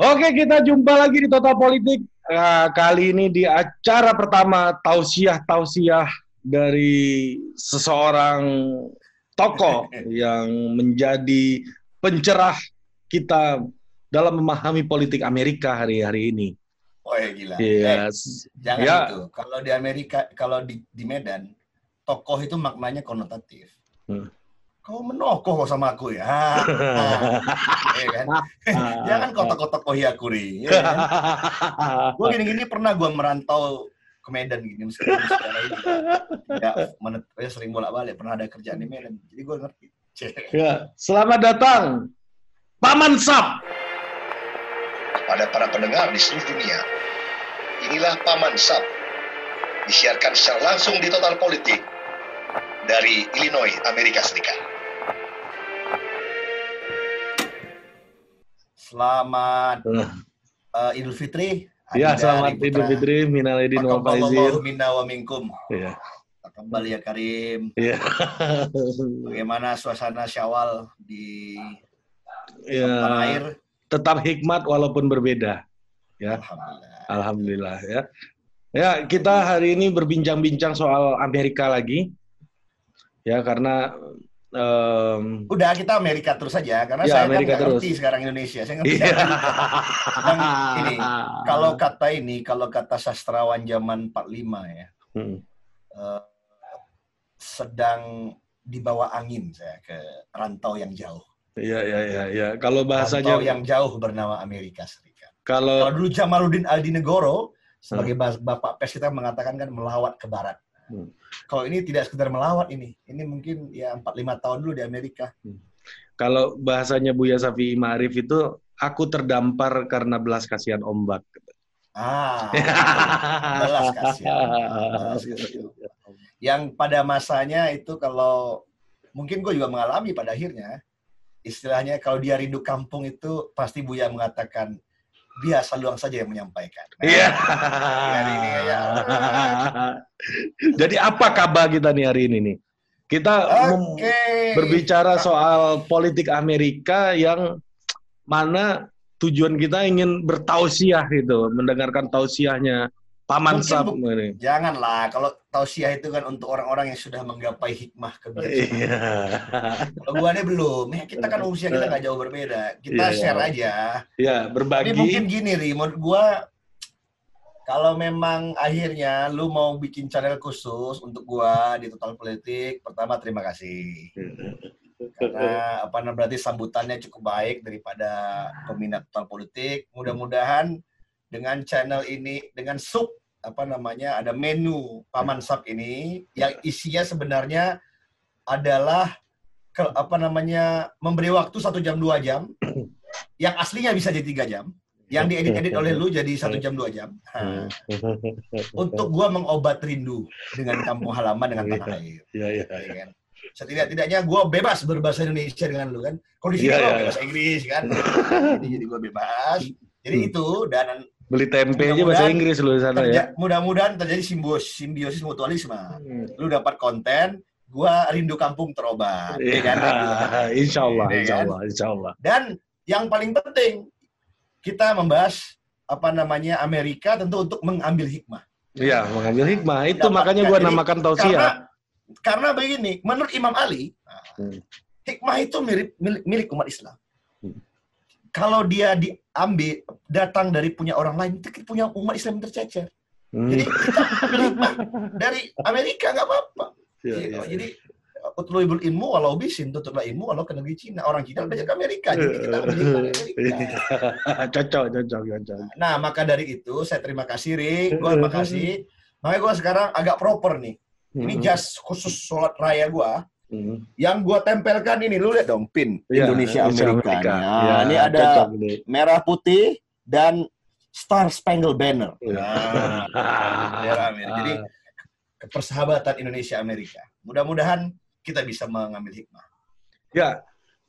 Oke, kita jumpa lagi di Total Politik. Nah, kali ini di acara pertama tausiah-tausiah dari seseorang tokoh yang menjadi pencerah kita dalam memahami politik Amerika hari-hari ini. Oh ya gila. Yes. Eh, jangan Ya. itu. Kalau di Amerika, kalau di, di Medan, tokoh itu maknanya konotatif. Hmm. Kau menokoh kok sama aku ya. Iya kan? Jangan aku ri. Ya kan? Gue gini-gini pernah gue merantau ke Medan gini meskipun secara ini ya, menet- ya sering bolak-balik pernah ada kerjaan di Medan. Jadi gue ngerti. Cek. Ya, selamat datang, Paman Sap. kepada para pendengar di seluruh dunia. Inilah Paman Sap, disiarkan secara langsung di Total Politik dari Illinois, Amerika Serikat. Selamat eh, Idul Fitri. Ya, selamat Idul. Fitri, minal aidin wal faizin. Minna wa minkum. Iya. Kembali ya Karim. Iya. Bagaimana suasana Syawal di Ya, tanah air? tetap hikmat walaupun berbeda. Ya. Alhamdulillah. Alhamdulillah ya. Ya, kita hari ini berbincang-bincang soal Amerika lagi. Ya, karena em, Udah kita Amerika terus saja karena Ya, saya Amerika kan nggak terus. ngerti sekarang Indonesia. Saya ngerti. Amerika. Dan ini, Kalau kata ini, kalau kata sastrawan zaman 45 ya, Hmm. eh, sedang dibawa angin saya ke rantau yang jauh. Iya, iya, iya, iya. Kalau Rantau bahasanya yang jauh bernama Amerika Serikat. kalau Kalau dulu Jamaluddin Aldinegoro sebagai bas- bapak pers kita mengatakan kan melawat ke barat. Hmm. Kalau ini tidak sekedar melawat ini, ini mungkin ya 4-5 tahun dulu di Amerika. kalau bahasanya Buya Safi Ma'arif itu aku terdampar karena belas kasihan ombak. Ah, belas kasihan. Belas kasihan. Yang pada masanya itu kalau mungkin gue juga mengalami pada akhirnya istilahnya kalau dia rindu kampung itu pasti Buya mengatakan biasa luang saja yang menyampaikan. Nah, Iya. hari ini ya. Jadi apa kabar kita nih hari ini nih? Kita Oke. berbicara soal politik Amerika yang mana tujuan kita ingin bertausiah gitu, mendengarkan tausiahnya Paman Mungkin ini. Janganlah, kalau tausiah itu kan untuk orang-orang yang sudah menggapai hikmah kebijaksanaan. Iya. Kalau gua ini belum, ya kita kan usia kita nggak jauh berbeda. Kita Iya. share aja. Ya, Tapi berbagi. mungkin gini, Ri, menurut gua kalau memang akhirnya lu mau bikin channel khusus untuk gua di Total Politik, pertama terima kasih. Karena apa namanya berarti sambutannya cukup baik daripada peminat Total Politik. Mudah-mudahan dengan channel ini dengan sub apa namanya ada menu Paman Sap ini yang isinya sebenarnya adalah ke, apa namanya memberi waktu satu jam dua jam yang aslinya bisa jadi tiga jam yang diedit-edit oleh lu jadi satu jam dua jam. Nah, untuk gua mengobat rindu dengan kampung halaman dengan tanah air. Iya, iya, ya iya. kan? Setidak-tidaknya gua bebas berbahasa Indonesia dengan lu kan. Di Iya, sini gua iya, bebas Inggris kan. Jadi jadi gua bebas. Jadi Hmm. itu dan Beli tempe aja bahasa Inggris lu di sana ya. mudah-mudahan terjadi simbiosis simbiosis mutualisme Hmm. lu dapat konten gua rindu kampung terobat ya kan Iya, insya Allah, Ya insya kan? Allah, insya Allah. dan yang paling penting kita membahas apa namanya Amerika tentu untuk mengambil hikmah Iya, mengambil hikmah. Itu Dapatkan. makanya gua Jadi, namakan karena tausiah. karena begini menurut Imam Ali Hmm. hikmah itu mirip milik, milik umat Islam. Kalau dia diambil datang dari punya orang lain itu punya umat Islam yang tercecer Hmm. jadi dari Amerika nggak apa-apa Iya, Gitu. iya, jadi utlubul ilmu walau bisin tutuplah ilmu walau ke negeri Cina orang Cina belajar ke Amerika jadi kita dari Amerika Iya. cocok, cocok, cocok. Nah, maka dari itu saya terima kasih Rick, gue terima kasih. Makanya gue sekarang agak proper nih. Ini Hmm. jas khusus sholat raya gue. Hmm. Yang gue tempelkan ini, lu lihat dong pin Iya, Indonesia Amerika. Nah, Iya, ini ada cocok ini. merah putih dan Star Spangled Banner. Iya. Nah, bendera Amerika. Jadi persahabatan Indonesia Amerika. Mudah-mudahan kita bisa mengambil hikmah. Ya,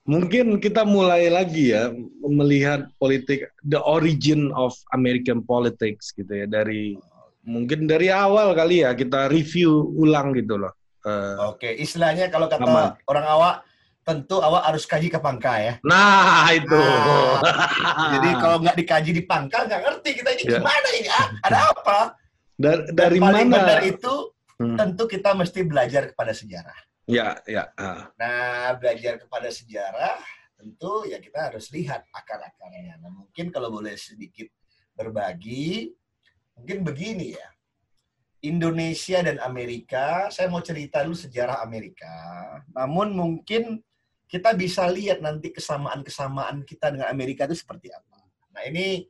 mungkin kita mulai lagi ya melihat politik the origin of American politics gitu ya dari mungkin dari awal kali ya kita review ulang gitu loh. Eh, Oke, istilahnya kalau kata Aman. orang awak tentu awak harus kaji ke Pangka ya. Nah, itu. Nah, Jadi kalau nggak dikaji di Pangka, nggak ngerti kita ini Ya. gimana ini? Ah, ada apa? Dari, Dan dari paling mana? benar itu Hmm. tentu kita mesti belajar kepada sejarah. Ya, ya. ah. Nah, belajar kepada sejarah tentu ya kita harus lihat akar-akarnya. Nah, mungkin kalau boleh sedikit berbagi, mungkin begini ya. Indonesia dan Amerika, saya mau cerita dulu sejarah Amerika. Namun mungkin kita bisa lihat nanti kesamaan-kesamaan kita dengan Amerika itu seperti apa. Nah, ini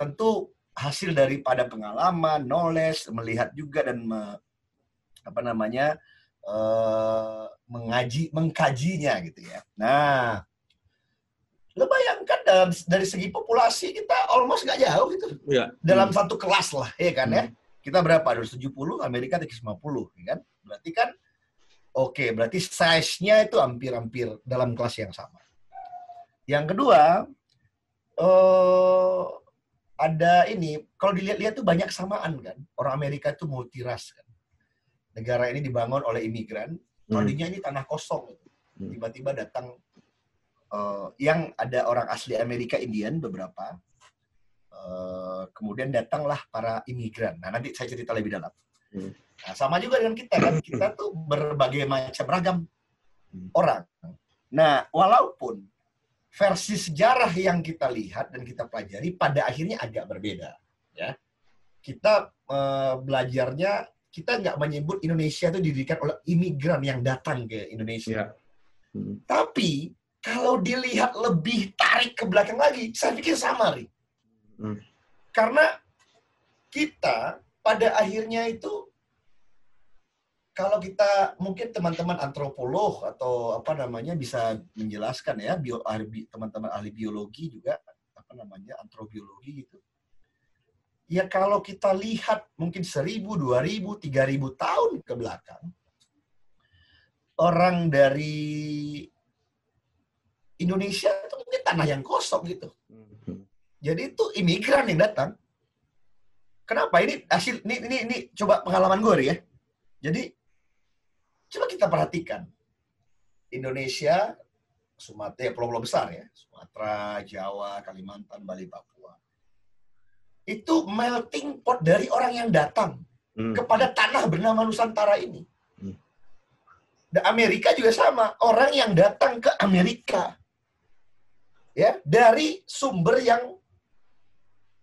tentu hasil daripada pengalaman, knowledge, melihat juga dan me- apa namanya eh, mengaji, mengkajinya gitu ya. Nah, lo bayangkan dalam dari segi populasi kita almost nggak jauh gitu Ya. dalam satu kelas lah, ya kan ya. Kita berapa? 270, Amerika 350, ya kan? Berarti kan oke, berarti size-nya itu hampir-hampir dalam kelas yang sama. Yang kedua, eh ada ini, kalau dilihat-lihat tuh banyak kesamaan kan. Orang Amerika itu multiras kan. Negara ini dibangun oleh imigran, Hmm. tadinya ini tanah kosong. Hmm. Tiba-tiba datang eh, yang ada orang asli Amerika Indian beberapa, kemudian datanglah para imigran. Nah, nanti saya cerita lebih dalam. Hmm. Nah, sama juga dengan kita kan, kita tuh berbagai macam ragam Hmm. orang. Nah, walaupun versi sejarah yang kita lihat dan kita pelajari pada akhirnya agak berbeda, ya. Kita eh, belajarnya kita nggak menyebut Indonesia itu didirikan oleh imigran yang datang ke Indonesia. Ya. Hmm. Tapi kalau dilihat lebih tarik ke belakang lagi, saya pikir sama, Ri. Hmm. Karena kita pada akhirnya itu kalau kita mungkin teman-teman antropolog atau apa namanya bisa menjelaskan ya bio, teman-teman ahli biologi juga apa namanya antrobiologi gitu. Ya kalau kita lihat mungkin 1000, 2000, 3000 tahun ke belakang orang dari Indonesia itu mungkin tanah yang kosong gitu. Jadi itu imigran yang datang. Kenapa? Ini hasil ini ini ini coba pengalaman gue ya. Jadi coba kita perhatikan Indonesia, Sumatera, ya, pulau-pulau besar ya, Sumatera, Jawa, Kalimantan, Bali, Papua. Itu melting pot dari orang yang datang Hmm. kepada tanah bernama Nusantara ini. Hmm. Dan Amerika juga sama, orang yang datang ke Amerika ya dari sumber yang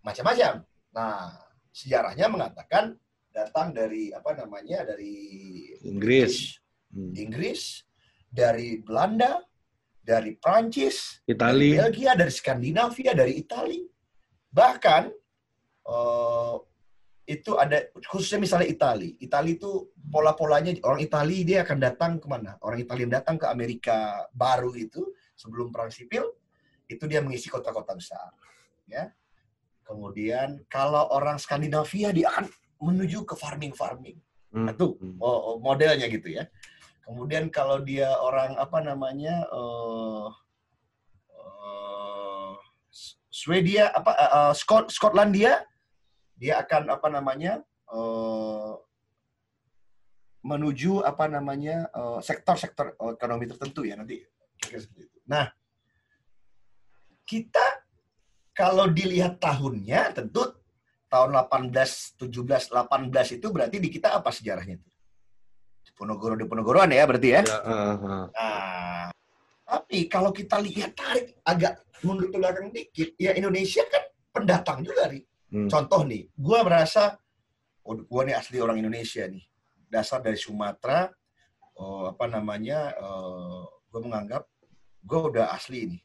macam-macam. Nah, sejarahnya mengatakan datang dari apa namanya dari Inggris. Hmm. Inggris, dari Belanda, dari Prancis, Itali. Belgia, dari Skandinavia, dari Itali. Bahkan eh, itu ada khususnya misalnya Itali. Itali itu pola-polanya orang Itali dia akan datang ke mana? Orang Itali yang datang ke Amerika baru itu sebelum perang sipil itu dia mengisi kota-kota besar, ya. Kemudian kalau orang Skandinavia dia akan menuju ke farming-farming. Hmm. Nah, Hmm. oh, oh, modelnya gitu ya. Kemudian kalau dia orang apa namanya eh eh, Swedia apa eh, Scot Skotlandia dia akan apa namanya eh, menuju apa namanya sektor-sektor ekonomi tertentu ya nanti itu. Nah kita kalau dilihat tahunnya tentu tahun 18 17 18 itu berarti di kita apa sejarahnya itu? Diponegoro Diponegoroan ya berarti ya. Ya, ah, ah. Nah, tapi kalau kita lihat tarik agak mundur ke belakang dikit, ya Indonesia kan pendatang juga nih. Hmm. Contoh nih, gua merasa, oh gua nih asli orang Indonesia nih, dasar dari Sumatera, oh, apa namanya, eh, gua menganggap gua udah asli nih.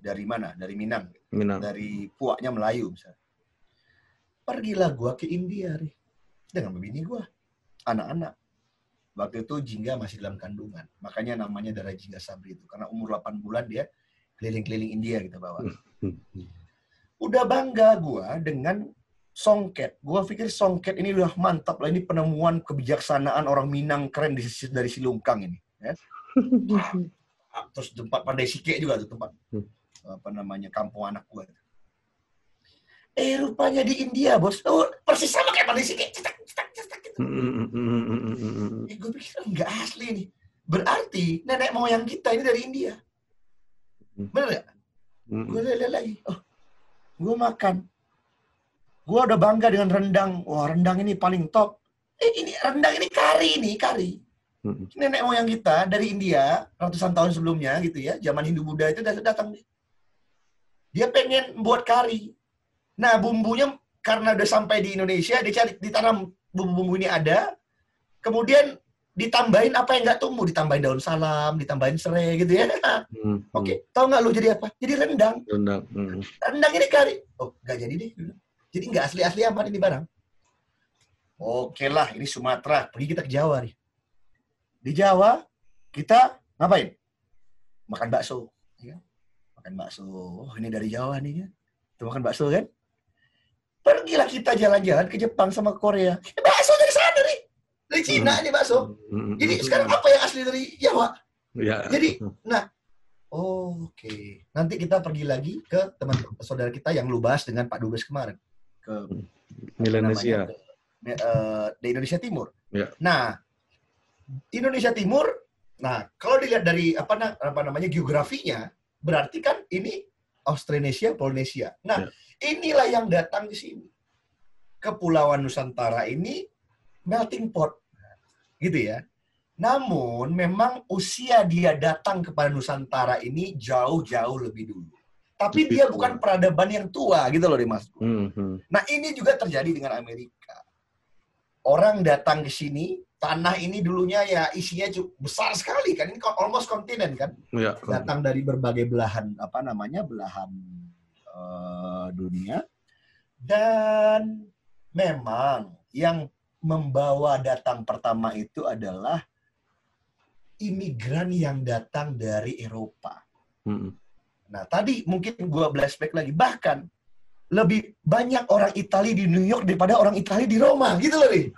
Dari mana? Dari Minang, Minang. dari puaknya Melayu misalnya. Pergilah gua ke India nih, dengan bini gua, anak-anak. Waktu itu Jingga masih dalam kandungan. Makanya namanya darah Jingga Sabri itu. Karena umur 8 bulan dia keliling-keliling India kita bawa. Hmm. Udah bangga gua dengan songket. Gua pikir songket ini udah mantap lah. Ini penemuan kebijaksanaan orang Minang keren di sisi dari Silungkang ini. Ya. Terus tempat Pandai Sike juga tuh tempat Hmm. Apa namanya kampung anak gua. Eh rupanya di India bos. Oh persis sama kayak Pandai Sike. Cetak, cetak, cetak, gitu. Hmm, hmm, hmm. Eh, gue pikir enggak asli nih. berarti nenek moyang kita ini dari India. Bener nggak? Hmm. Gue lihat lagi, oh, gue makan. Gue udah bangga dengan rendang. Wah, rendang ini paling top. Eh, ini rendang ini kari nih, kari. Nenek moyang kita dari India, ratusan tahun sebelumnya gitu ya, zaman Hindu Buddha itu datang datang. Dia pengen buat kari. Nah, bumbunya karena udah sampai di Indonesia, dia cari ditanam bumbu-bumbu ini ada. Kemudian ditambahin apa yang nggak tumbuh, ditambahin daun salam, ditambahin serai gitu ya. Hmm. Oke, tahu nggak lu jadi apa? Jadi rendang. Rendang. Hmm. Rendang ini kari. Oh, nggak jadi deh. Jadi nggak asli-asli aman ini barang. Oke lah, ini Sumatera. Pergi kita ke Jawa nih. Di Jawa, kita ngapain? Makan bakso. Makan bakso. Oh, ini dari Jawa nih ya. Tuh makan bakso kan? Pergilah kita jalan-jalan ke Jepang sama Korea. Eh, bakso dari sana nih. Dari Cina nih bakso. Hmm. Jadi sekarang apa yang asli dari Jawa? Ya. Jadi, nah, oke. Nanti kita pergi lagi ke teman saudara kita yang lu bahas dengan Pak Dubes kemarin ke Melanesia. ke, eh, di Indonesia Timur. Ya. Nah, Indonesia Timur, nah kalau dilihat dari apa, apa namanya geografinya, berarti kan ini Australasia, Polinesia. Nah, Ya. inilah yang datang di sini. Kepulauan Nusantara ini melting pot, gitu ya. Namun memang usia dia datang kepada Nusantara ini jauh-jauh lebih dulu. Tapi dia bukan peradaban yang tua gitu loh, Dimas. Hmm. Hmm. Nah, ini juga terjadi dengan Amerika. Orang datang ke sini, tanah ini dulunya ya isinya besar sekali kan. Ini almost kontinen kan. Ya. Datang dari berbagai belahan apa namanya? belahan eh, dunia. Dan memang yang membawa datang pertama itu adalah imigran yang datang dari Eropa. Hmm. Nah, tadi mungkin gua flashback lagi. Bahkan lebih banyak orang Italia di New York daripada orang Italia di Roma, gitu loh, nih.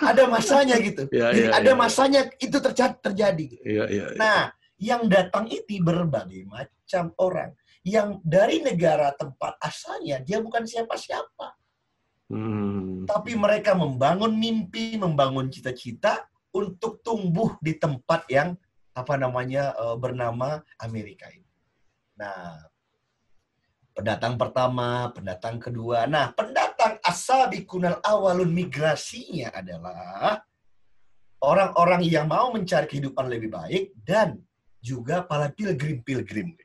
Ada masanya gitu. Ya, Jadi ya, ada ya. masanya itu terjadi. terjadi. Iya, iya. iya. Nah, yang datang itu berbagai macam orang. Yang dari negara tempat asalnya, dia bukan siapa-siapa. Hmm. Tapi mereka membangun mimpi, membangun cita-cita untuk tumbuh di tempat yang apa namanya eh, bernama Amerika ini. Nah, pendatang pertama, pendatang kedua. Nah, pendatang asabikunal awalun migrasinya adalah orang-orang yang mau mencari kehidupan lebih baik dan juga para pilgrim-pilgrim.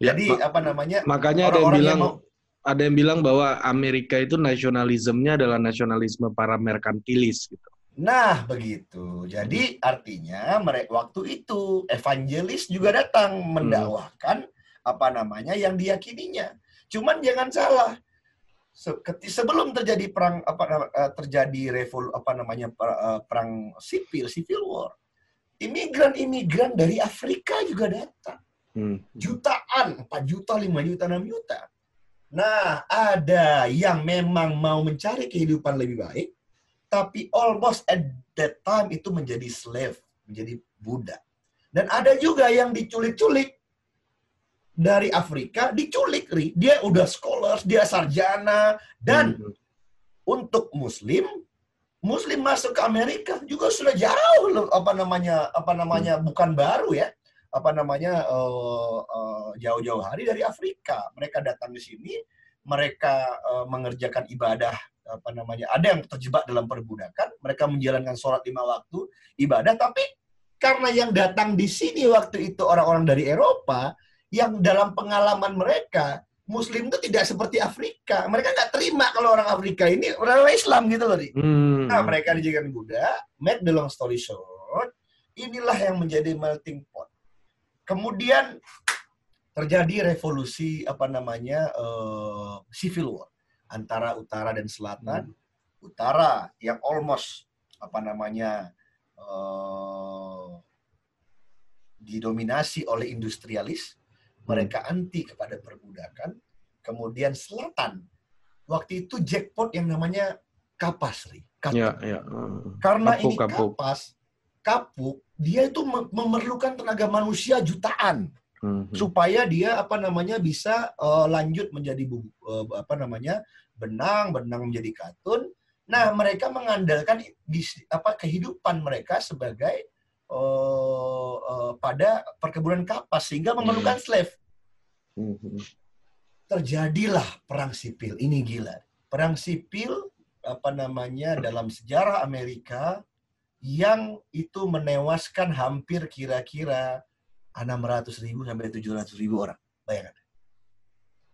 Ya, Jadi apa namanya? makanya ada yang bilang yang mau- ada yang bilang bahwa Amerika itu nasionalismenya adalah nasionalisme para merkantilis gitu. Nah, begitu. Jadi artinya mereka waktu itu evangelis juga datang mendakwahkan apa namanya yang diyakininya. Cuman jangan salah. Sebelum terjadi perang apa eh, terjadi revol apa namanya eh, perang sipil, civil war. Imigran-imigran dari Afrika juga datang. Hmm. Jutaan, 4 juta, 5 juta, 6 juta. Nah, ada yang memang mau mencari kehidupan lebih baik, tapi almost at that time itu menjadi slave, menjadi budak. Dan ada juga yang diculik-culik dari Afrika, diculik, Ri. Dia udah scholars, dia sarjana, dan Hmm. untuk Muslim, Muslim masuk ke Amerika juga sudah jauh loh, apa namanya apa namanya bukan baru ya. Apa namanya eh, eh, jauh-jauh hari dari Afrika. Mereka datang ke sini mereka eh, mengerjakan ibadah apa namanya ada yang terjebak dalam perbudakan. Mereka menjalankan sholat lima waktu ibadah. Tapi karena yang datang di sini waktu itu orang-orang dari Eropa yang dalam pengalaman mereka Muslim itu tidak seperti Afrika. Mereka nggak terima kalau orang Afrika ini orang Islam gitu loh. Hmm. Nah, mereka dijadikan Buddha. Make the long story short, inilah yang menjadi melting pot. Kemudian terjadi revolusi apa namanya eh, civil war antara utara dan selatan. Utara yang almost apa namanya eh, didominasi oleh industrialis, mereka anti kepada perbudakan. Kemudian selatan, waktu itu jackpot yang namanya kapas, Ri. Kapuk. Ya, ya. Hmm. Karena Kapuk, ini kapuk. kapas, kapuk, dia itu mem- memerlukan tenaga manusia jutaan Hmm. supaya dia apa namanya bisa eh, lanjut menjadi bu- eh, apa namanya benang, benang menjadi katun. Nah, mereka mengandalkan bis- apa kehidupan mereka sebagai eh, uh, pada perkebunan kapas sehingga memerlukan slave. Hmm. Terjadilah perang sipil. Ini gila. Perang sipil apa namanya dalam sejarah Amerika yang itu menewaskan hampir kira-kira 600 ribu sampai 700 ribu orang. Bayangkan.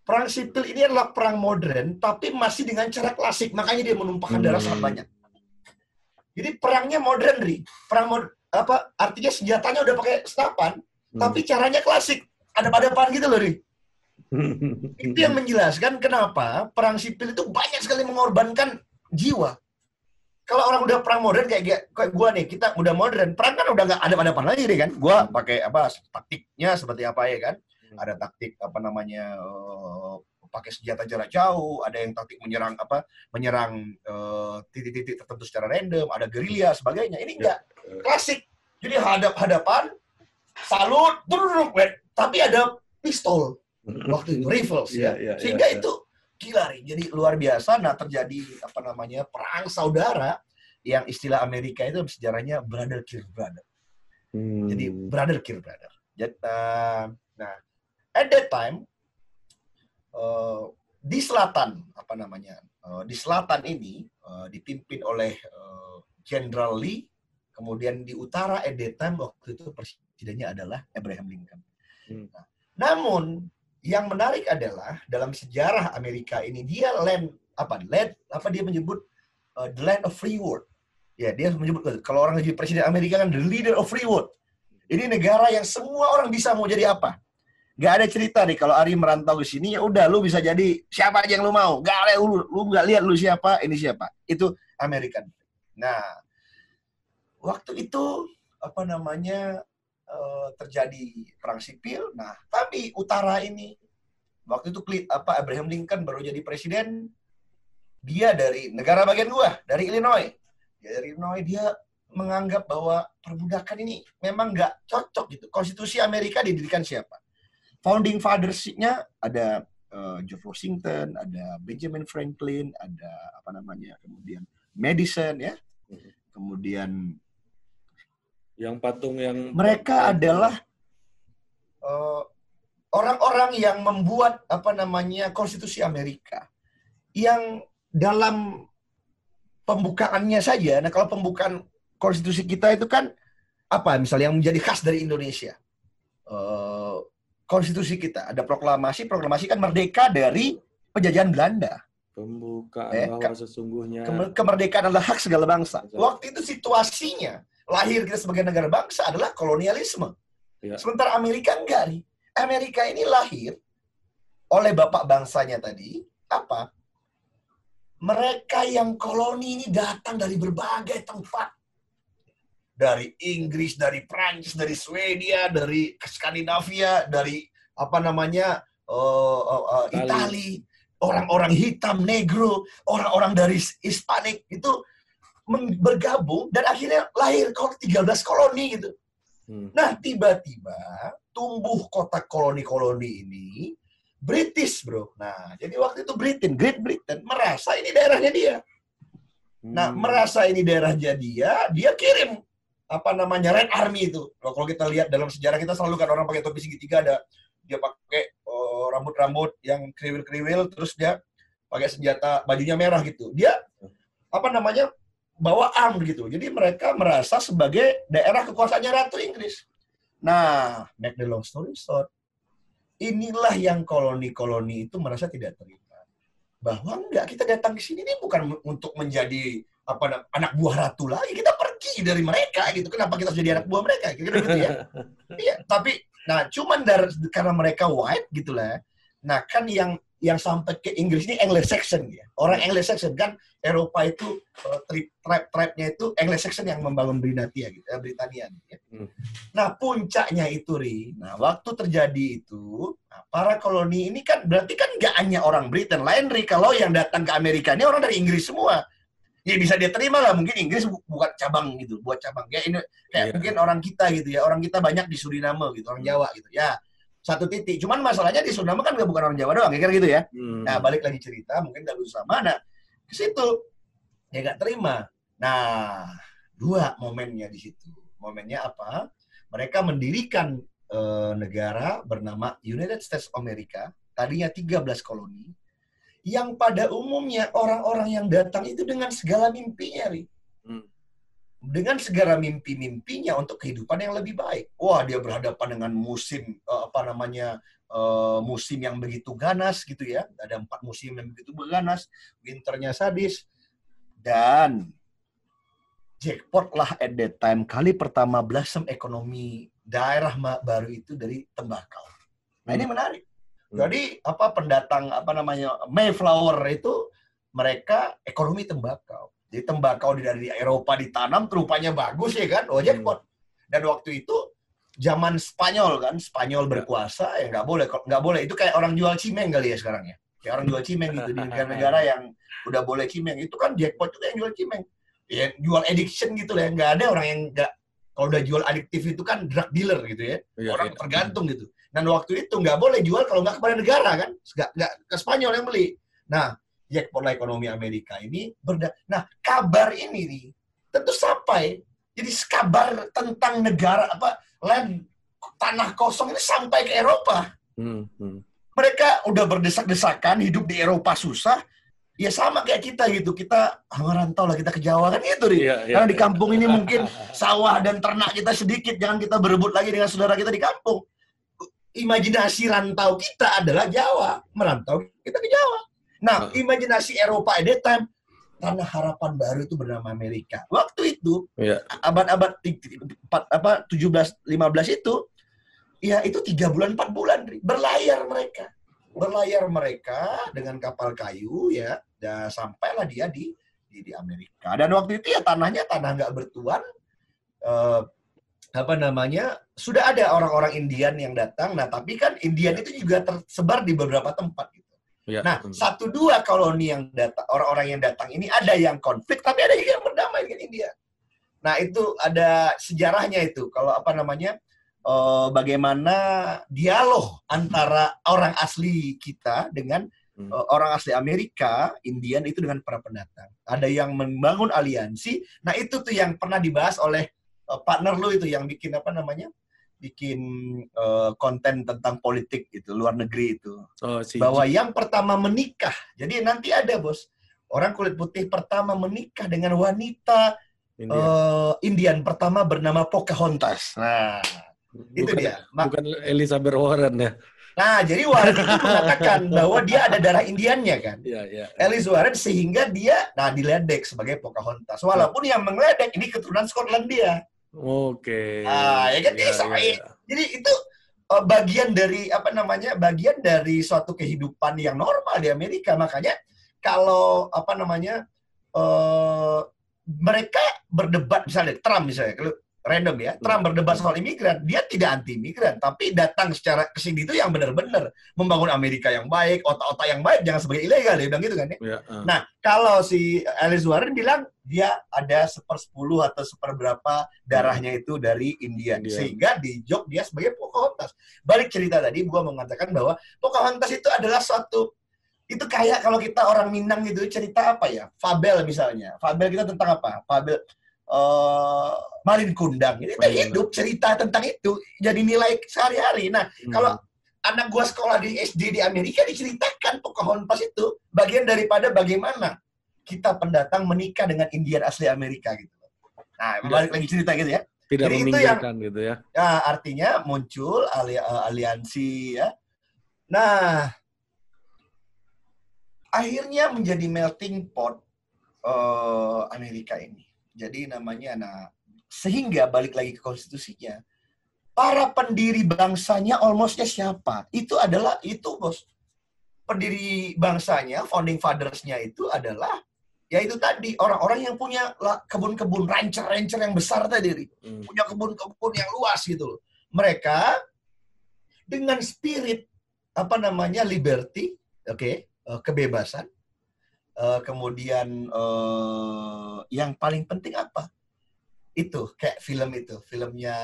Perang sipil ini adalah perang modern, tapi masih dengan cara klasik. Makanya dia menumpahkan darah sangat Hmm. banyak. Jadi perangnya modern, Ri. Perang mod apa artinya senjatanya udah pakai senapan, Hmm. tapi caranya klasik. Ada pada gitu loh, Ri. Itu yang menjelaskan kenapa perang sipil itu banyak sekali mengorbankan jiwa. Kalau orang udah perang modern kayak kayak, kayak gua nih, kita udah modern, perang kan udah nggak ada pada lagi deh kan. Gua pakai apa taktiknya seperti apa ya kan? Ada taktik apa namanya eh, pakai senjata jarak jauh, ada yang taktik menyerang apa menyerang eh, titik-titik tertentu secara random, ada gerilya sebagainya. Ini enggak klasik. Jadi hadap-hadapan, salut, wet. tapi ada pistol waktu itu rifles Iya, ya. iya, Sehingga iya, itu gila nih. Jadi luar biasa. Nah terjadi apa namanya perang saudara yang istilah Amerika itu sejarahnya brother kill brother. Hmm. Jadi brother kill brother. Jadi, eh, nah at that time eh, di selatan apa namanya eh, di selatan ini eh, dipimpin oleh eh, Jenderal Lee. Kemudian di utara at that time waktu itu presidennya adalah Abraham Lincoln. Hmm. Nah, namun yang menarik adalah dalam sejarah Amerika ini dia land apa land apa dia menyebut uh, the land of free world. Ya, dia menyebut kalau orang jadi presiden Amerika kan the leader of free world. Ini negara yang semua orang bisa mau jadi apa. Gak ada cerita nih kalau Ari merantau ke sini ya udah lu bisa jadi siapa aja yang lu mau. Gak ada lu lu nggak lihat lu siapa, ini siapa. Itu American. Nah, waktu itu apa namanya eh, terjadi perang sipil. Nah, tapi utara ini waktu itu apa Abraham Lincoln baru jadi presiden. Dia dari negara bagian gua, dari Illinois. Dia dari Illinois dia menganggap bahwa perbudakan ini memang nggak cocok gitu. Konstitusi Amerika didirikan siapa? Founding fathers-nya ada eh, George Washington, ada Benjamin Franklin, ada apa namanya, kemudian Madison ya, Mhm. kemudian yang patung yang mereka adalah eh, orang-orang yang membuat apa namanya konstitusi Amerika yang dalam pembukaannya saja. Nah kalau pembukaan konstitusi kita itu kan apa misalnya yang menjadi khas dari Indonesia. Eh, konstitusi kita ada proklamasi proklamasi kan merdeka dari penjajahan Belanda. Pembukaan Eh, bahwa sesungguhnya Kemer- kemerdekaan adalah hak segala bangsa. Waktu itu situasinya lahir kita sebagai negara bangsa adalah kolonialisme Ya. Sementara Amerika enggak nih. Amerika ini lahir oleh bapak bangsanya tadi apa? Mereka yang koloni ini datang dari berbagai tempat. Dari Inggris, dari Prancis, dari Swedia, dari Skandinavia, dari apa namanya eh, eh, eh, Itali. Orang-orang hitam, negro, orang-orang dari Hispanik itu bergabung dan akhirnya lahir kol 13 koloni gitu. Hmm. Nah, tiba-tiba tumbuh kota koloni-koloni ini British, bro. Nah, jadi waktu itu Britain, Great Britain, merasa ini daerahnya dia. Nah, Hmm. merasa ini daerahnya dia, dia kirim apa namanya Red Army itu. Kalau kalau kita lihat dalam sejarah kita selalu kan orang pakai topi segitiga ada dia pakai oh, rambut-rambut yang kriwil-kriwil, terus dia pakai senjata bajunya merah gitu. Dia apa namanya bawa arm gitu. Jadi mereka merasa sebagai daerah kekuasaannya Ratu Inggris. Nah, make the long story short, inilah yang koloni-koloni itu merasa tidak terima. Bahwa enggak, kita datang ke sini ini bukan untuk menjadi apa na- anak buah ratu lagi, kita pergi dari mereka gitu. Kenapa kita harus jadi anak buah mereka? Kira-kira gitu ya. Iya, tapi nah cuman dari karena mereka white gitu lah. Nah, kan yang yang sampai ke Inggris ini Anglo-Saxon ya. Orang Anglo-Saxon kan Eropa itu tri- tribe-tribe-nya itu Anglo-Saxon yang membangun Britania gitu, eh, Britania gitu ya. Hmm. Nah, puncaknya itu Ri. Nah, waktu terjadi itu, nah, para koloni ini kan berarti kan nggak hanya orang Britain lain Ri. Kalau yang datang ke Amerika ini orang dari Inggris semua. Ya bisa dia terima lah mungkin Inggris bu- buat cabang gitu, buat cabang kayak ini kayak Iya. mungkin orang kita gitu ya, orang kita banyak di Suriname gitu, orang Jawa gitu. Ya, satu titik. Cuman masalahnya di Suriname kan bukan orang Jawa doang, kira gitu ya. Hmm. Nah, balik lagi cerita, mungkin nggak sama. Nah, ke situ dia nggak terima. Nah, dua momennya di situ. Momennya apa? mereka mendirikan uh, negara bernama United States of America, tadinya 13 koloni, yang pada umumnya orang-orang yang datang itu dengan segala mimpinya, Ri. Hmm. Dengan segala mimpi-mimpinya untuk kehidupan yang lebih baik. Wah, dia berhadapan dengan musim uh, apa namanya uh, musim yang begitu ganas gitu ya. Ada empat musim yang begitu ganas, winternya sadis, dan jackpot lah at that time kali pertama blossom ekonomi daerah baru itu dari tembakau. Nah ini hmm. menarik. Hmm. Jadi apa pendatang apa namanya Mayflower itu mereka ekonomi tembakau. Jadi tembakau dari Eropa ditanam rupanya bagus ya kan, oh jackpot. Hmm. Dan waktu itu zaman Spanyol kan, Spanyol ya. berkuasa ya nggak boleh nggak boleh itu kayak orang jual cimeng kali ya sekarang ya. Kayak orang jual cimeng gitu di negara-negara yang udah boleh cimeng itu kan jackpot juga yang jual cimeng. Ya jual addiction gitu lah, nggak ada orang yang nggak kalau udah jual adiktif itu kan drug dealer gitu ya. ya Orang ya. tergantung gitu. Dan waktu itu nggak boleh jual kalau nggak kepada negara kan. Nggak, nggak ke Spanyol yang beli. Nah, jackpot ekonomi Amerika ini berda. Nah, kabar ini nih tentu sampai. Jadi kabar tentang negara apa land tanah kosong ini sampai ke Eropa. Hmm, hmm. Mereka udah berdesak-desakan hidup di Eropa susah, ya sama kayak kita gitu kita ah, merantau lah kita ke Jawa kan itu nih yeah, yeah, karena di kampung ini mungkin sawah dan ternak kita sedikit jangan kita berebut lagi dengan saudara kita di kampung imajinasi rantau kita adalah Jawa merantau kita ke Jawa nah imajinasi Eropa at that time tanah harapan baru itu bernama Amerika. Waktu itu yeah. abad-abad apa 17 15 itu ya itu tiga bulan empat bulan berlayar mereka. Berlayar mereka dengan kapal kayu ya dan sampailah dia di, di di Amerika. Dan waktu itu ya tanahnya tanah nggak bertuan eh, apa namanya sudah ada orang-orang Indian yang datang. Nah tapi kan Indian itu juga tersebar di beberapa tempat gitu ya, nah betul. satu dua koloni yang datang orang-orang yang datang ini ada yang konflik tapi ada juga yang berdamai dengan India nah itu ada sejarahnya itu kalau apa namanya uh, bagaimana dialog antara orang asli kita dengan uh, orang asli Amerika, Indian itu dengan para pendatang. Ada yang membangun aliansi. Nah itu tuh yang pernah dibahas oleh uh, partner lu itu yang bikin apa namanya? Bikin uh, konten tentang politik itu luar negeri itu oh, si bahwa yang pertama menikah jadi nanti ada bos orang kulit putih pertama menikah dengan wanita Indian, uh, Indian pertama bernama Pocahontas nah itu dia. bukan Elizabeth Warren ya. Nah, jadi Warren itu mengatakan bahwa dia ada darah Indiannya kan. Iya, iya. Elizabeth Warren sehingga dia nah diledek sebagai Pocahontas. Walaupun yang mengeledek ini keturunan Scotland dia. Oke. Okay. Ah, ya kan ya, ya, ya. Jadi itu uh, bagian dari apa namanya? Bagian dari suatu kehidupan yang normal di Amerika. Makanya kalau apa namanya? Uh, mereka berdebat misalnya Trump misalnya random ya. Trump hmm. berdebat soal imigran, dia tidak anti imigran, tapi datang secara ke sini itu yang benar-benar membangun Amerika yang baik, otak-otak yang baik, jangan sebagai ilegal, dia bilang gitu kan ya. ya uh. Nah, kalau si Alice Warren bilang dia ada sepersepuluh atau seperberapa darahnya itu dari India, India. sehingga di jok dia sebagai Pocahontas. Balik cerita tadi, gua mengatakan bahwa Pocahontas itu adalah suatu itu kayak kalau kita orang Minang gitu cerita apa ya? Fabel misalnya. Fabel kita tentang apa? Fabel uh, Marin Kundang. Ini kita hidup cerita tentang itu jadi nilai sehari-hari. Nah, hmm. kalau anak gua sekolah di SD di Amerika diceritakan Pocahontas itu bagian daripada bagaimana kita pendatang menikah dengan Indian asli Amerika gitu. Nah, balik lagi cerita gitu ya. Tidak Jadi itu yang, gitu ya. Ya, artinya muncul ali, uh, aliansi ya. Nah, akhirnya menjadi melting pot uh, Amerika ini. Jadi namanya nah sehingga balik lagi ke konstitusinya para pendiri bangsanya almostnya siapa? Itu adalah itu bos. Pendiri bangsanya, founding fathersnya itu adalah ya itu tadi orang-orang yang punya kebun-kebun rancher-rancher yang besar tadi, hmm. punya kebun-kebun yang luas gitu Mereka dengan spirit apa namanya liberty, oke, okay, eh, kebebasan, uh, kemudian uh, yang paling penting apa itu kayak film itu filmnya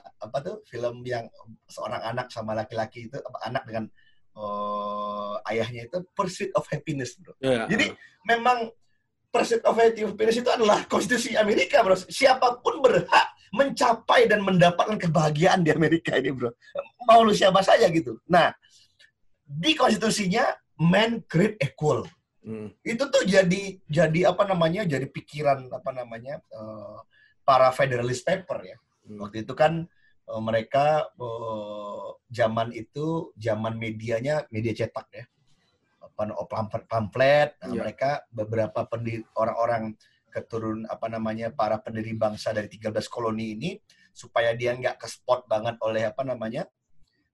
apa tuh film yang seorang anak sama laki-laki itu anak dengan uh, ayahnya itu pursuit of happiness bro yeah. jadi memang pursuit of happiness itu adalah konstitusi Amerika bro siapa pun berhak mencapai dan mendapatkan kebahagiaan di Amerika ini, bro. Mau lu siapa saja gitu. Nah, di konstitusinya man create equal. Hmm. Itu tuh jadi jadi apa namanya? Jadi pikiran apa namanya? Uh, para federalist paper ya. Hmm. Waktu itu kan uh, mereka uh, zaman itu zaman medianya media cetak ya. Apa pamflet, pamflet nah, yeah. mereka beberapa orang-orang keturun apa namanya para pendiri bangsa dari 13 koloni ini supaya dia nggak ke spot banget oleh apa namanya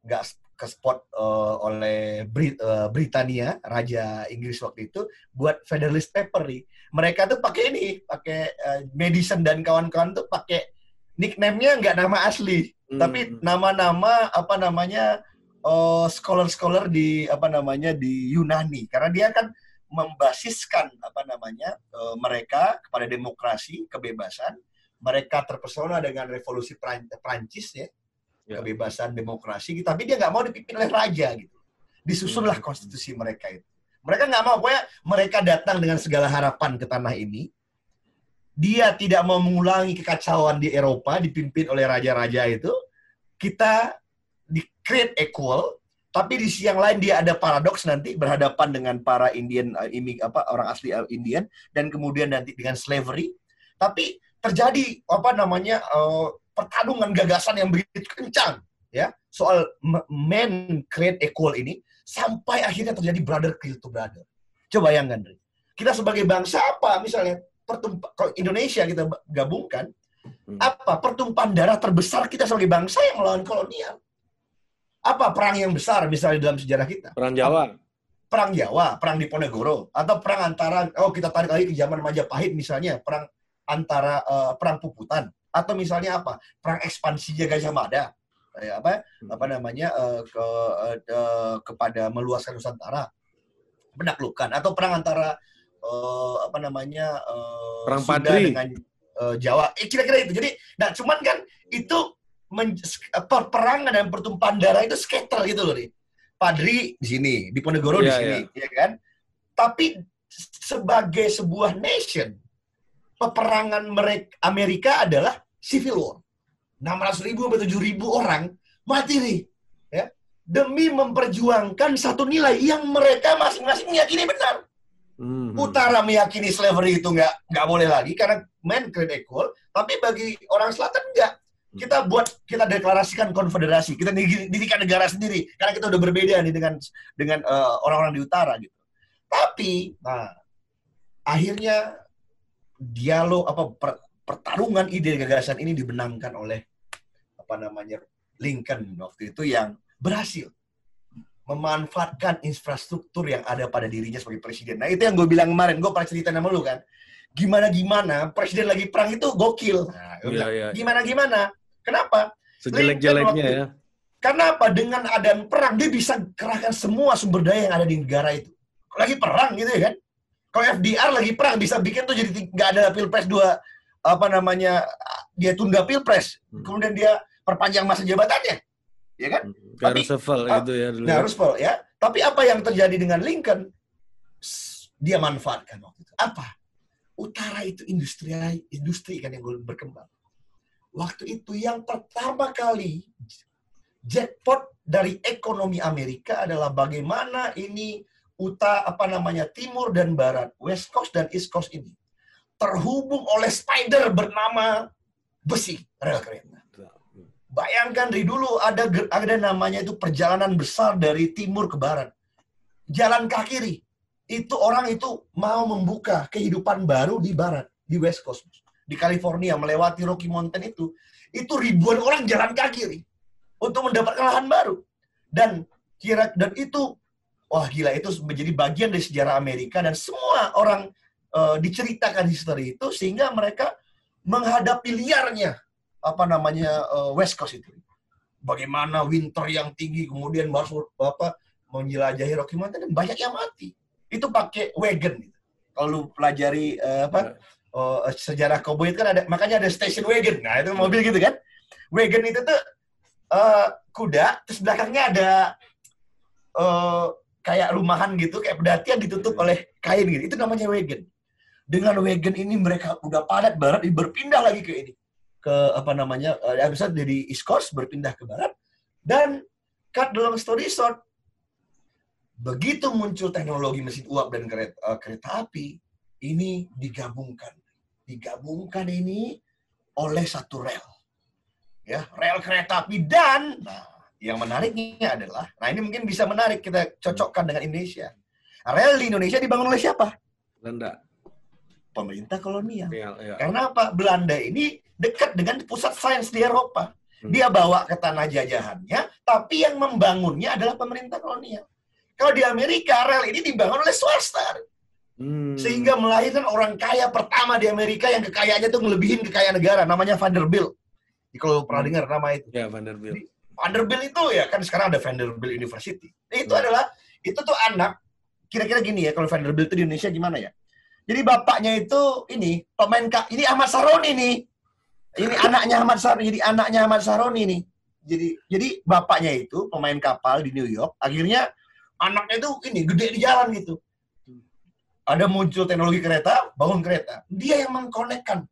nggak ke spot uh, oleh Brit, uh, Britania Raja Inggris waktu itu buat Federalist Paper nih mereka tuh pakai ini pakai uh, Madison dan kawan-kawan tuh pakai nickname-nya nggak nama asli hmm. tapi nama-nama apa namanya scholar-scholar uh, di apa namanya di Yunani karena dia kan membasiskan apa namanya uh, mereka kepada demokrasi, kebebasan. Mereka terpesona dengan revolusi Prancis ya, ya. kebebasan demokrasi, tapi dia nggak mau dipimpin oleh raja gitu. Disusunlah hmm. konstitusi mereka itu. Mereka nggak mau, pokoknya mereka datang dengan segala harapan ke tanah ini. Dia tidak mau mengulangi kekacauan di Eropa dipimpin oleh raja-raja itu. Kita di create equal, tapi di sisi yang lain dia ada paradoks nanti berhadapan dengan para Indian uh, apa orang asli uh, Indian dan kemudian nanti dengan slavery. Tapi terjadi apa namanya uh, pertarungan gagasan yang begitu kencang ya soal men create equal ini sampai akhirnya terjadi brother kill to brother. Coba bayangkan, Dri. Kita sebagai bangsa apa misalnya pertumpah kalau Indonesia kita gabungkan hmm. apa pertumpahan darah terbesar kita sebagai bangsa yang melawan kolonial apa perang yang besar misalnya dalam sejarah kita? Perang Jawa. Perang Jawa, perang Diponegoro, atau perang antara oh kita tarik lagi ke zaman Majapahit misalnya, perang antara uh, perang Puputan, atau misalnya apa? Perang ekspansinya Gajah Mada, ya, apa hmm. apa namanya uh, ke uh, kepada meluaskan Nusantara, menaklukkan, atau perang antara uh, apa namanya uh, perang Sunda Padri dengan uh, Jawa, eh, kira-kira itu. Jadi, nah cuman kan itu perperangan dan pertumpahan darah itu scatter gitu loh nih. Padri di sini, di Ponegoro yeah, di iya, sini, yeah. ya kan? Tapi sebagai sebuah nation, peperangan mereka Amerika adalah civil war. 600 ribu sampai 7 ribu orang mati nih, ya demi memperjuangkan satu nilai yang mereka masing-masing meyakini benar. Mm-hmm. Utara meyakini slavery itu nggak nggak boleh lagi karena men equal, tapi bagi orang selatan nggak kita buat kita deklarasikan konfederasi kita dirikan negara sendiri karena kita udah berbeda nih dengan dengan uh, orang-orang di utara gitu tapi nah akhirnya dialog apa per, pertarungan ide gagasan ini dibenamkan oleh apa namanya Lincoln waktu itu yang berhasil memanfaatkan infrastruktur yang ada pada dirinya sebagai presiden. Nah itu yang gue bilang kemarin, gue pernah cerita sama lu kan. Gimana gimana presiden lagi perang itu gokil. Nah, yeah, yeah. Iya. gimana gimana Kenapa? Sejelek-jeleknya ya. Karena apa? Dengan ada perang, dia bisa kerahkan semua sumber daya yang ada di negara itu. Lagi perang gitu ya kan? Kalau FDR lagi perang, bisa bikin tuh jadi nggak ada pilpres dua, apa namanya, dia tunda pilpres. Hmm. Kemudian dia perpanjang masa jabatannya. Ya kan? Hmm. Tapi, Roosevelt uh, gitu ya. Dulu. Nah, Roosevelt ya. Tapi apa yang terjadi dengan Lincoln? Dia manfaatkan waktu itu. Apa? Utara itu industri industri kan yang berkembang waktu itu yang pertama kali jackpot dari ekonomi Amerika adalah bagaimana ini uta apa namanya timur dan barat, west coast dan east coast ini terhubung oleh spider bernama besi rel kereta. Bayangkan dari dulu ada ada namanya itu perjalanan besar dari timur ke barat. Jalan kaki itu orang itu mau membuka kehidupan baru di barat, di west coast di California melewati Rocky Mountain itu, itu ribuan orang jalan kaki untuk mendapatkan lahan baru. Dan kira dan itu wah gila itu menjadi bagian dari sejarah Amerika dan semua orang uh, diceritakan history itu sehingga mereka menghadapi liarnya apa namanya uh, West Coast itu. Bagaimana winter yang tinggi kemudian baru apa menjelajahi Rocky Mountain dan banyak yang mati. Itu pakai wagon gitu. Kalau lu pelajari uh, apa oh, sejarah cowboy itu kan ada makanya ada station wagon. Nah, itu mobil gitu kan. Wagon itu tuh uh, kuda terus belakangnya ada uh, kayak rumahan gitu, kayak pedatian ditutup oleh kain gitu. Itu namanya wagon. Dengan wagon ini mereka udah padat barat berpindah lagi ke ini ke apa namanya habis itu dari East Coast berpindah ke barat dan cut long story short begitu muncul teknologi mesin uap dan kereta, uh, kereta api ini digabungkan digabungkan ini oleh satu rel ya rel kereta api dan nah yang menariknya adalah nah ini mungkin bisa menarik kita cocokkan dengan Indonesia rel di Indonesia dibangun oleh siapa Belanda. pemerintah kolonial Ya, ya. karena apa Belanda ini dekat dengan pusat sains di Eropa Hmm. dia bawa ke tanah jajahannya tapi yang membangunnya adalah pemerintah kolonial kalau di Amerika rel ini dibangun oleh swasta Hmm. sehingga melahirkan orang kaya pertama di Amerika yang kekayaannya tuh melebihin kekayaan negara namanya Vanderbilt kalau pernah Hmm. dengar nama itu ya Vanderbilt. Vanderbilt itu ya kan sekarang ada Vanderbilt University. Nah, itu Hmm. adalah itu tuh anak kira-kira gini ya kalau Vanderbilt itu di Indonesia gimana ya? Jadi bapaknya itu ini pemain ka ini Ahmad Saroni nih. Ini anaknya Ahmad Saroni jadi anaknya Ahmad Saroni nih. Jadi jadi bapaknya itu pemain kapal di New York akhirnya anaknya itu ini gede di jalan gitu. Ada muncul teknologi kereta bangun kereta. Dia yang mengkonekkan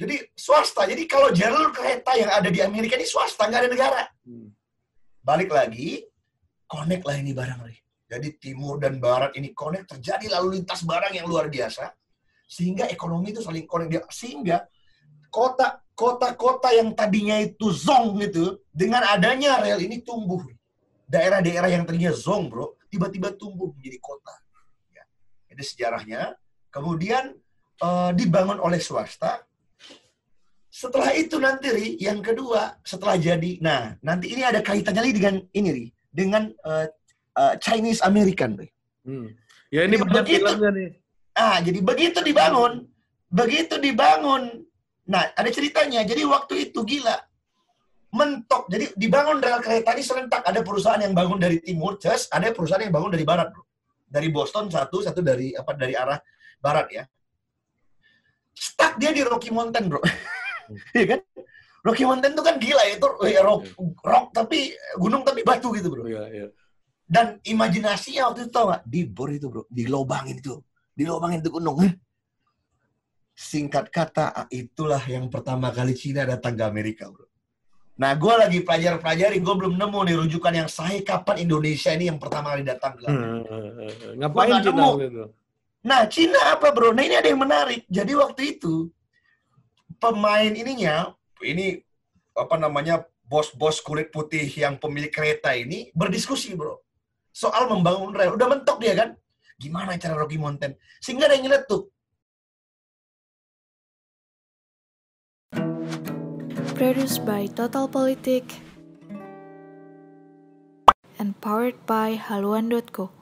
jadi swasta jadi kalau jalur kereta yang ada di Amerika ini swasta nggak ada negara. Hmm. balik lagi connect lah ini barang nih. Jadi timur dan barat ini connect terjadi lalu lintas barang yang luar biasa sehingga ekonomi itu saling connect. Sehingga kota kota-kota yang tadinya itu zong gitu dengan adanya rel ini tumbuh. Daerah-daerah yang tadinya zong bro tiba-tiba tumbuh menjadi kota. Ya. itu sejarahnya kemudian eh, dibangun oleh swasta setelah itu nanti Ri, yang kedua setelah jadi, nah nanti ini ada kaitannya lagi dengan ini Ri, dengan eh, eh, Chinese American Ri. Hmm. Ya ini Jadi banyak begitu. filmnya nih. Ah, jadi begitu dibangun, begitu dibangun. Nah, ada ceritanya. Jadi waktu itu gila. Mentok. Jadi dibangun rel kereta ini serentak. Ada perusahaan yang bangun dari timur, just ada perusahaan yang bangun dari barat, Bro. Dari Boston satu, satu dari apa dari arah barat ya. Stuck dia di Rocky Mountain, Bro. Iya kan? Rocky Mountain itu kan gila itu eh, rock, rock tapi gunung tapi batu gitu, Bro. Iya, iya. Dan imajinasinya waktu itu tau gak? Dibor itu bro, dilobangin itu. Dilobangin itu gunung. Hah? Singkat kata, ah, itulah yang pertama kali Cina datang ke Amerika bro. Nah, gue lagi pelajar-pelajari, gue belum nemu nih rujukan yang sahih kapan Indonesia ini yang pertama kali datang ke Amerika. Hmm. Ngapain Gua nggak Cina nemu. itu? Nah, Cina apa bro? Nah, ini ada yang menarik. Jadi waktu itu, pemain ininya, ini apa namanya, bos-bos kulit putih yang pemilik kereta ini berdiskusi bro. Soal membangun rel. Udah mentok dia kan? Gimana cara Rocky Mountain? Sehingga ada yang nyeletuk. Produced by Total Politik and powered by haluan.co.